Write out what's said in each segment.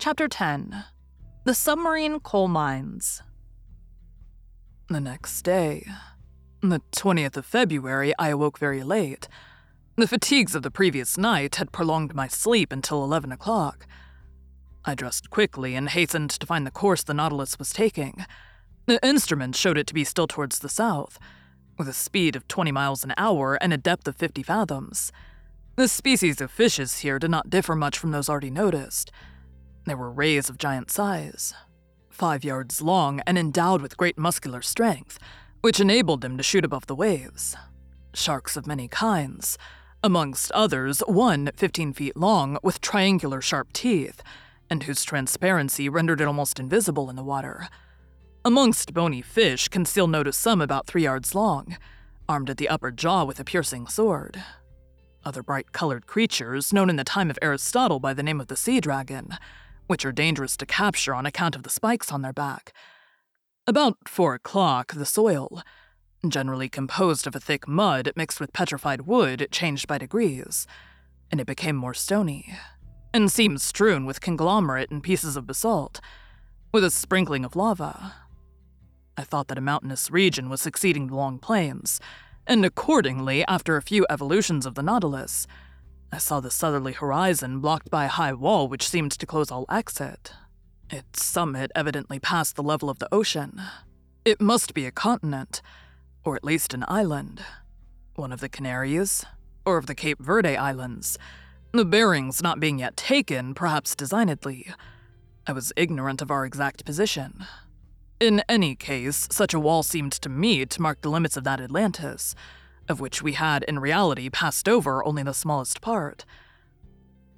Chapter 10 The Submarine Coal Mines. The next day, the 20th of February, I awoke very late. The fatigues of the previous night had prolonged my sleep until 11 o'clock. I dressed quickly and hastened to find the course the Nautilus was taking. The instruments showed it to be still towards the south, with a speed of 20 miles an hour and a depth of 50 fathoms. The species of fishes here did not differ much from those already noticed. They were rays of giant size, five yards long and endowed with great muscular strength, which enabled them to shoot above the waves. Sharks of many kinds, amongst others, one 15 feet long with triangular sharp teeth, and whose transparency rendered it almost invisible in the water. Amongst bony fish, Conseil noticed some about three yards long, armed at the upper jaw with a piercing sword. Other bright colored creatures, known in the time of Aristotle by the name of the sea dragon, which are dangerous to capture on account of the spikes on their back. About four o'clock, the soil, generally composed of a thick mud mixed with petrified wood, changed by degrees, and it became more stony, and seemed strewn with conglomerate and pieces of basalt, with a sprinkling of lava. I thought that a mountainous region was succeeding the long plains, and accordingly, after a few evolutions of the Nautilus, I saw the southerly horizon blocked by a high wall which seemed to close all exit. Its summit evidently passed the level of the ocean. It must be a continent, or at least an island. One of the Canaries, or of the Cape Verde Islands. The bearings not being yet taken, perhaps designedly. I was ignorant of our exact position. In any case, such a wall seemed to me to mark the limits of that Atlantis of which we had in reality passed over only the smallest part.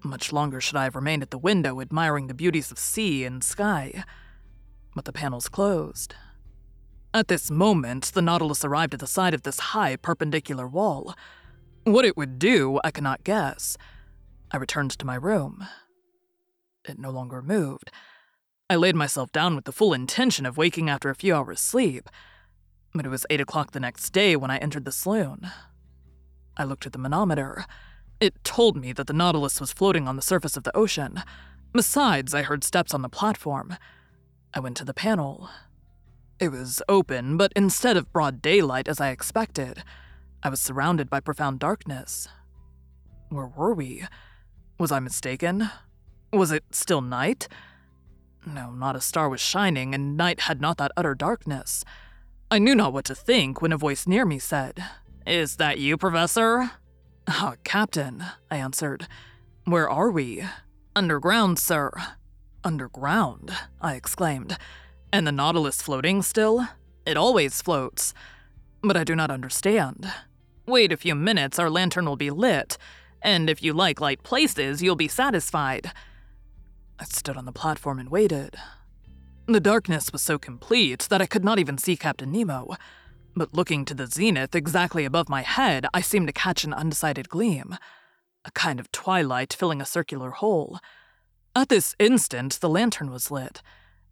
Much longer should I have remained at the window admiring the beauties of sea and sky, but the panels closed. At this moment, the Nautilus arrived at the side of this high perpendicular wall. What it would do, I cannot guess. I returned to my room. It no longer moved. I laid myself down with the full intention of waking after a few hours' sleep but it was 8 o'clock the next day when I entered the saloon. I looked at the manometer. It told me that the Nautilus was floating on the surface of the ocean. Besides, I heard steps on the platform. I went to the panel. It was open, but instead of broad daylight as I expected, I was surrounded by profound darkness. Where were we? Was I mistaken? Was it still night? No, not a star was shining, and night had not that utter darkness. I knew not what to think when a voice near me said, Is that you, Professor? Ah, Captain, I answered. Where are we? Underground, sir. Underground, I exclaimed. And the Nautilus floating still? It always floats. But I do not understand. Wait a few minutes, our lantern will be lit, and if you like light places, you'll be satisfied. I stood on the platform and waited. The darkness was so complete that I could not even see Captain Nemo. But looking to the zenith exactly above my head, I seemed to catch an undecided gleam, a kind of twilight filling a circular hole. At this instant, the lantern was lit,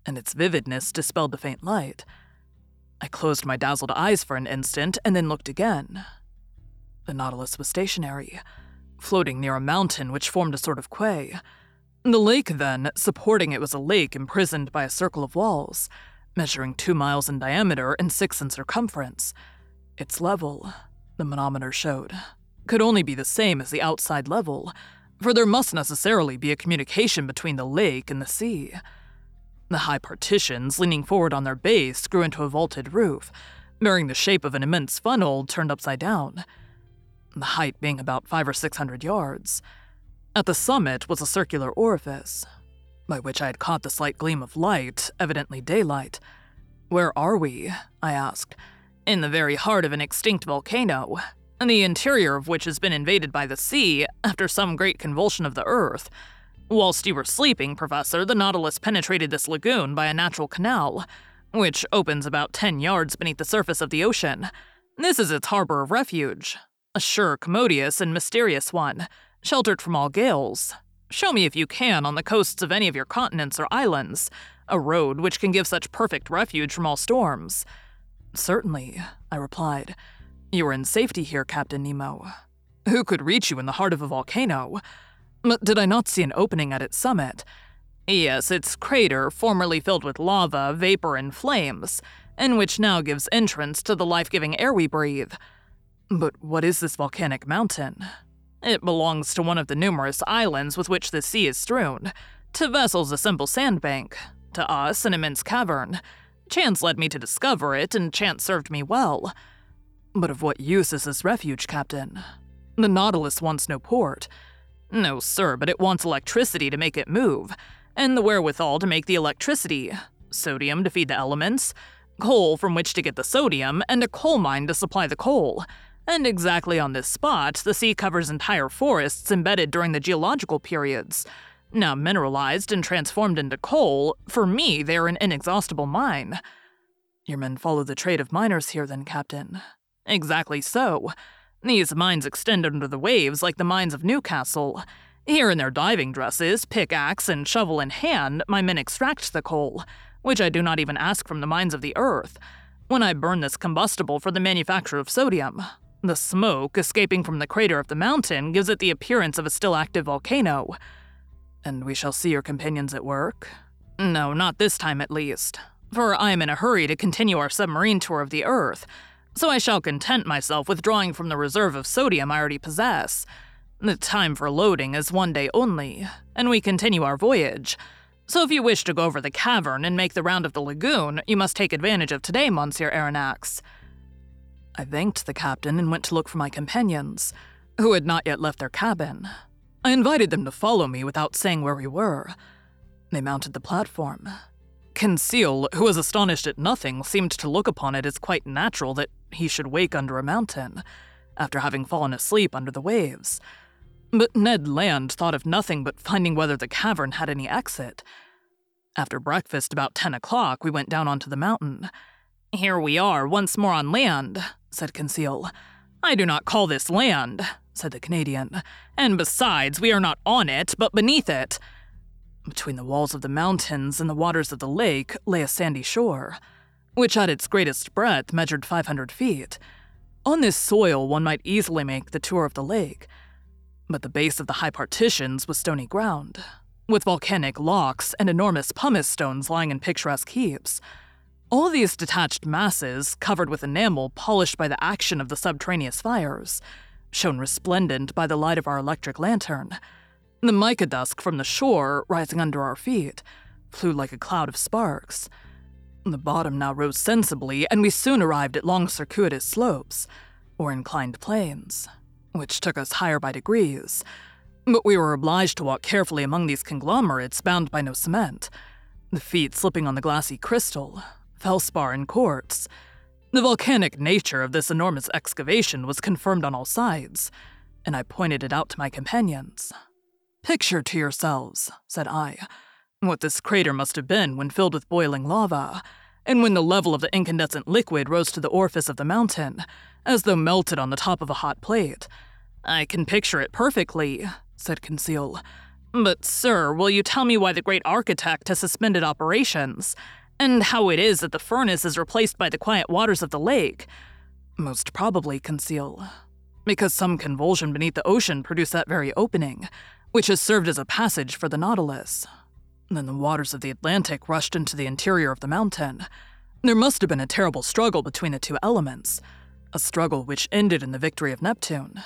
and its vividness dispelled the faint light. I closed my dazzled eyes for an instant and then looked again. The Nautilus was stationary, floating near a mountain which formed a sort of quay. The lake, then, supporting it was a lake imprisoned by a circle of walls, measuring two miles in diameter and six in circumference. Its level, the manometer showed, could only be the same as the outside level, for there must necessarily be a communication between the lake and the sea. The high partitions, leaning forward on their base, grew into a vaulted roof, bearing the shape of an immense funnel turned upside down, the height being about five or six hundred yards. At the summit was a circular orifice, by which I had caught the slight gleam of light, evidently daylight. Where are we? I asked. In the very heart of an extinct volcano, the interior of which has been invaded by the sea after some great convulsion of the earth. Whilst you were sleeping, Professor, the Nautilus penetrated this lagoon by a natural canal, which opens about 10 yards beneath the surface of the ocean. This is its harbor of refuge, a sure, commodious, and mysterious one, sheltered from all gales. Show me, if you can, on the coasts of any of your continents or islands, a road which can give such perfect refuge from all storms. Certainly, I replied. You are in safety here, Captain Nemo. Who could reach you in the heart of a volcano? But did I not see an opening at its summit? Yes, its crater, formerly filled with lava, vapor, and flames, and which now gives entrance to the life giving air we breathe. But what is this volcanic mountain? It belongs to one of the numerous islands with which the sea is strewn. To vessels, a simple sandbank. To us, an immense cavern. Chance led me to discover it, and chance served me well. But of what use is this refuge, Captain? The Nautilus wants no port. No, sir, but it wants electricity to make it move, and the wherewithal to make the electricity, sodium to feed the elements, coal from which to get the sodium, and a coal mine to supply the coal. And exactly on this spot, the sea covers entire forests embedded during the geological periods. Now mineralized and transformed into coal, for me, they are an inexhaustible mine. Your men follow the trade of miners here, then, Captain. Exactly so. These mines extend under the waves like the mines of Newcastle. Here in their diving dresses, pickaxe and shovel in hand, my men extract the coal, which I do not even ask from the mines of the earth. When I burn this combustible for the manufacture of sodium, the smoke escaping from the crater of the mountain gives it the appearance of a still active volcano. And we shall see your companions at work? No, not this time at least, for I am in a hurry to continue our submarine tour of the Earth, so I shall content myself with drawing from the reserve of sodium I already possess. The time for loading is one day only, and we continue our voyage. So if you wish to go over the cavern and make the round of the lagoon, you must take advantage of today, Monsieur Aronnax. I thanked the captain and went to look for my companions, who had not yet left their cabin. I invited them to follow me without saying where we were. They mounted the platform. Conseil, who was astonished at nothing, seemed to look upon it as quite natural that he should wake under a mountain, after having fallen asleep under the waves. But Ned Land thought of nothing but finding whether the cavern had any exit. After breakfast about ten o'clock, we went down onto the mountain. Here we are, once more on land, said Conseil. I do not call this land, said the Canadian. And besides, we are not on it, but beneath it. Between the walls of the mountains and the waters of the lake lay a sandy shore, which at its greatest breadth measured 500 feet. On this soil, one might easily make the tour of the lake, but the base of the high partitions was stony ground, with volcanic locks and enormous pumice stones lying in picturesque heaps. All these detached masses, covered with enamel polished by the action of the subterraneous fires, shone resplendent by the light of our electric lantern. The mica dust from the shore, rising under our feet, flew like a cloud of sparks. The bottom now rose sensibly, and we soon arrived at long circuitous slopes, or inclined planes, which took us higher by degrees. But we were obliged to walk carefully among these conglomerates bound by no cement, the feet slipping on the glassy crystal, felspar, and quartz. The volcanic nature of this enormous excavation was confirmed on all sides, and I pointed it out to my companions. Picture to yourselves, said I, what this crater must have been when filled with boiling lava, and when the level of the incandescent liquid rose to the orifice of the mountain, as though melted on the top of a hot plate. I can picture it perfectly, said Conseil. But, sir, will you tell me why the great architect has suspended operations? And how it is that the furnace is replaced by the quiet waters of the lake. Most probably, Conseil. Because some convulsion beneath the ocean produced that very opening, which has served as a passage for the Nautilus. Then the waters of the Atlantic rushed into the interior of the mountain. There must have been a terrible struggle between the two elements, a struggle which ended in the victory of Neptune.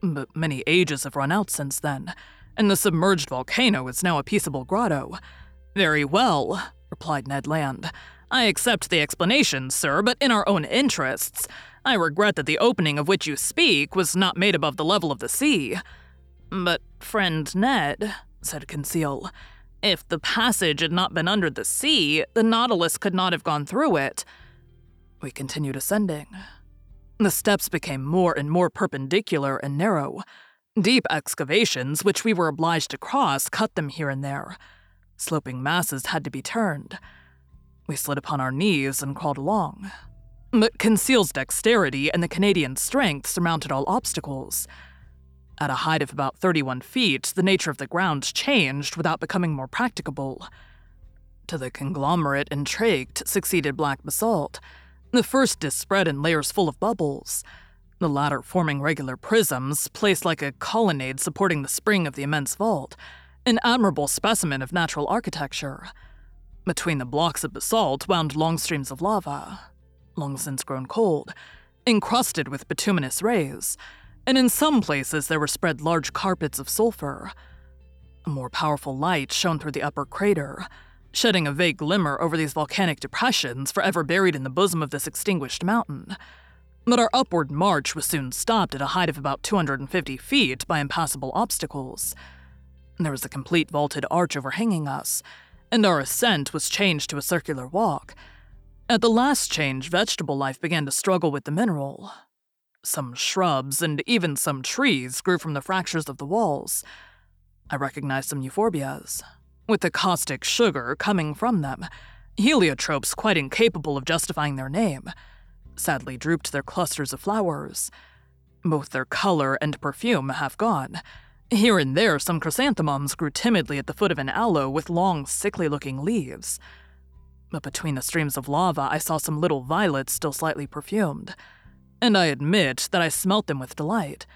But many ages have run out since then, and the submerged volcano is now a peaceable grotto. Very well, replied Ned Land. I accept the explanation, sir, but in our own interests, I regret that the opening of which you speak was not made above the level of the sea. But, friend Ned, said Conseil, if the passage had not been under the sea, the Nautilus could not have gone through it. We continued ascending. The steps became more and more perpendicular and narrow. Deep excavations, which we were obliged to cross, cut them here and there. Sloping masses had to be turned. We slid upon our knees and crawled along. But Conseil's dexterity and the Canadian's strength surmounted all obstacles. At a height of about 31 feet, the nature of the ground changed without becoming more practicable. To the conglomerate trachyte succeeded black basalt. The first is spread in layers full of bubbles, the latter forming regular prisms placed like a colonnade supporting the spring of the immense vault, an admirable specimen of natural architecture. Between the blocks of basalt wound long streams of lava, long since grown cold, encrusted with bituminous rays and in some places there were spread large carpets of sulfur. A more powerful light shone through the upper crater, shedding a vague glimmer over these volcanic depressions forever buried in the bosom of this extinguished mountain. But our upward march was soon stopped at a height of about 250 feet by impassable obstacles. There was a complete vaulted arch overhanging us, and our ascent was changed to a circular walk. At the last change, vegetable life began to struggle with the mineral, some shrubs and even some trees grew from the fractures of the walls. I recognized some euphorbias, with the caustic sugar coming from them. Heliotropes quite incapable of justifying their name, sadly drooped their clusters of flowers. Both their color and perfume have gone. Here and there, some chrysanthemums grew timidly at the foot of an aloe with long, sickly looking leaves. But between the streams of lava, I saw some little violets still slightly perfumed and I admit that I smelt them with delight.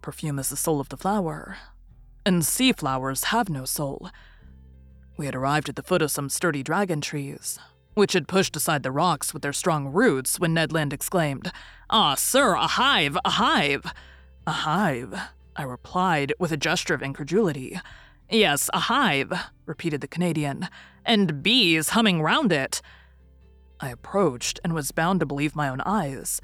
Perfume is the soul of the flower, and sea flowers have no soul. We had arrived at the foot of some sturdy dragon trees, which had pushed aside the rocks with their strong roots when Ned Land exclaimed, Ah, sir, a hive, a hive! A hive, I replied with a gesture of incredulity. Yes, a hive, repeated the Canadian, and bees humming round it. I approached and was bound to believe my own eyes.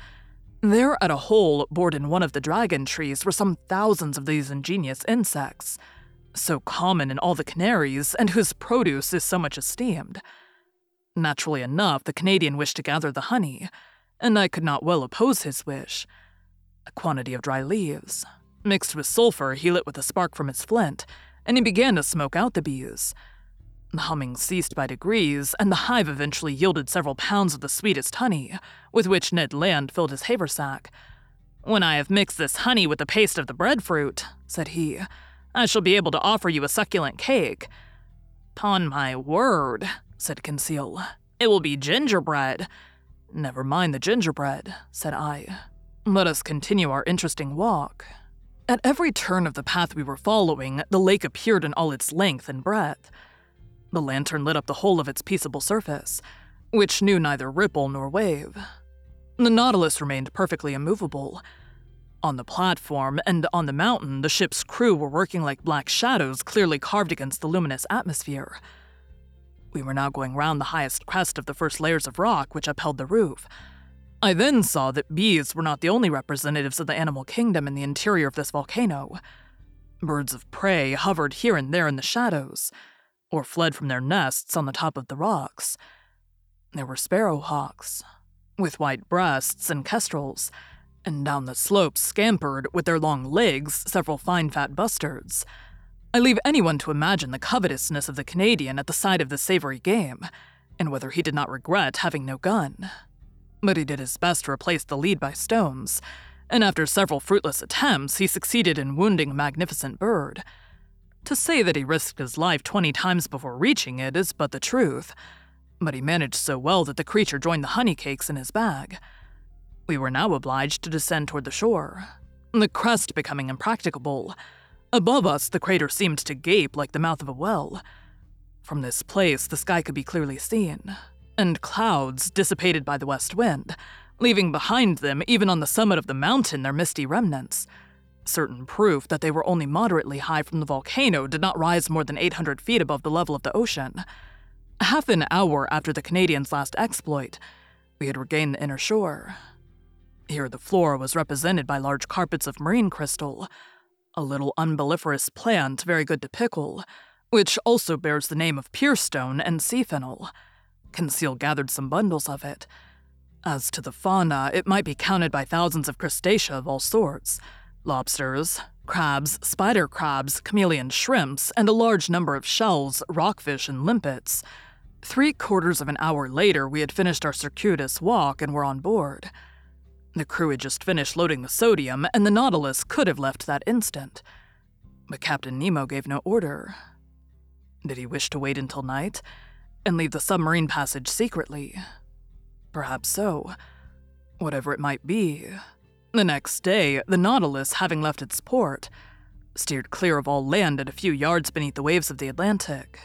There, at a hole bored in one of the dragon trees, were some thousands of these ingenious insects, so common in all the Canaries, and whose produce is so much esteemed. Naturally enough, the Canadian wished to gather the honey, and I could not well oppose his wish. A quantity of dry leaves. Mixed with sulfur, he lit with a spark from his flint, and he began to smoke out the bees. The humming ceased by degrees, and the hive eventually yielded several pounds of the sweetest honey, with which Ned Land filled his haversack. When I have mixed this honey with the paste of the breadfruit, said he, I shall be able to offer you a succulent cake. Pon my word, said Conseil, it will be gingerbread. Never mind the gingerbread, said I. Let us continue our interesting walk. At every turn of the path we were following, the lake appeared in all its length and breadth. The lantern lit up the whole of its peaceable surface, which knew neither ripple nor wave. The Nautilus remained perfectly immovable. On the platform and on the mountain, the ship's crew were working like black shadows clearly carved against the luminous atmosphere. We were now going round the highest crest of the first layers of rock which upheld the roof. I then saw that bees were not the only representatives of the animal kingdom in the interior of this volcano. Birds of prey hovered here and there in the shadows or fled from their nests on the top of the rocks. There were sparrowhawks, with white breasts and kestrels, and down the slopes scampered, with their long legs, several fine fat bustards. I leave anyone to imagine the covetousness of the Canadian at the sight of this savory game, and whether he did not regret having no gun. But he did his best to replace the lead by stones, and after several fruitless attempts, he succeeded in wounding a magnificent bird to say that he risked his life 20 times before reaching it is but the truth. but he managed so well that the creature joined the honey cakes in his bag. We were now obliged to descend toward the shore, the crest becoming impracticable. Above us, the crater seemed to gape like the mouth of a well. From this place, the sky could be clearly seen, and clouds dissipated by the west wind, leaving behind them, even on the summit of the mountain, their misty remnants. Certain proof that they were only moderately high from the volcano did not rise more than 800 feet above the level of the ocean. Half an hour after the Canadians' last exploit, we had regained the inner shore. Here, the floor was represented by large carpets of marine crystal, a little umbelliferous plant very good to pickle, which also bears the name of pierstone and sea fennel. Conseil gathered some bundles of it. As to the fauna, it might be counted by thousands of crustacea of all sorts lobsters, crabs, spider crabs, chameleon shrimps, and a large number of shells, rockfish, and limpets. Three quarters of an hour later, we had finished our circuitous walk and were on board. The crew had just finished loading the sodium, and the Nautilus could have left that instant. But Captain Nemo gave no order. Did he wish to wait until night and leave the submarine passage secretly? Perhaps so. Whatever it might be. The next day, the Nautilus, having left its port, steered clear of all land at a few yards beneath the waves of the Atlantic.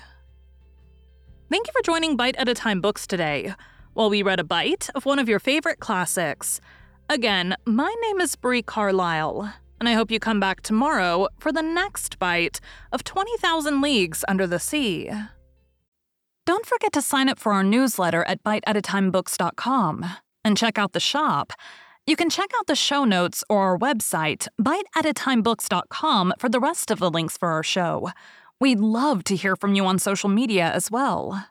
Thank you for joining Bite at a Time Books today, while we read a bite of one of your favorite classics. Again, my name is Bree Carlile, and I hope you come back tomorrow for the next bite of 20,000 Leagues Under the Sea. Don't forget to sign up for our newsletter at biteatatimebooks.com and check out the shop. You can check out the show notes or our website, biteatatimebooks.com, for the rest of the links for our show. We'd love to hear from you on social media as well.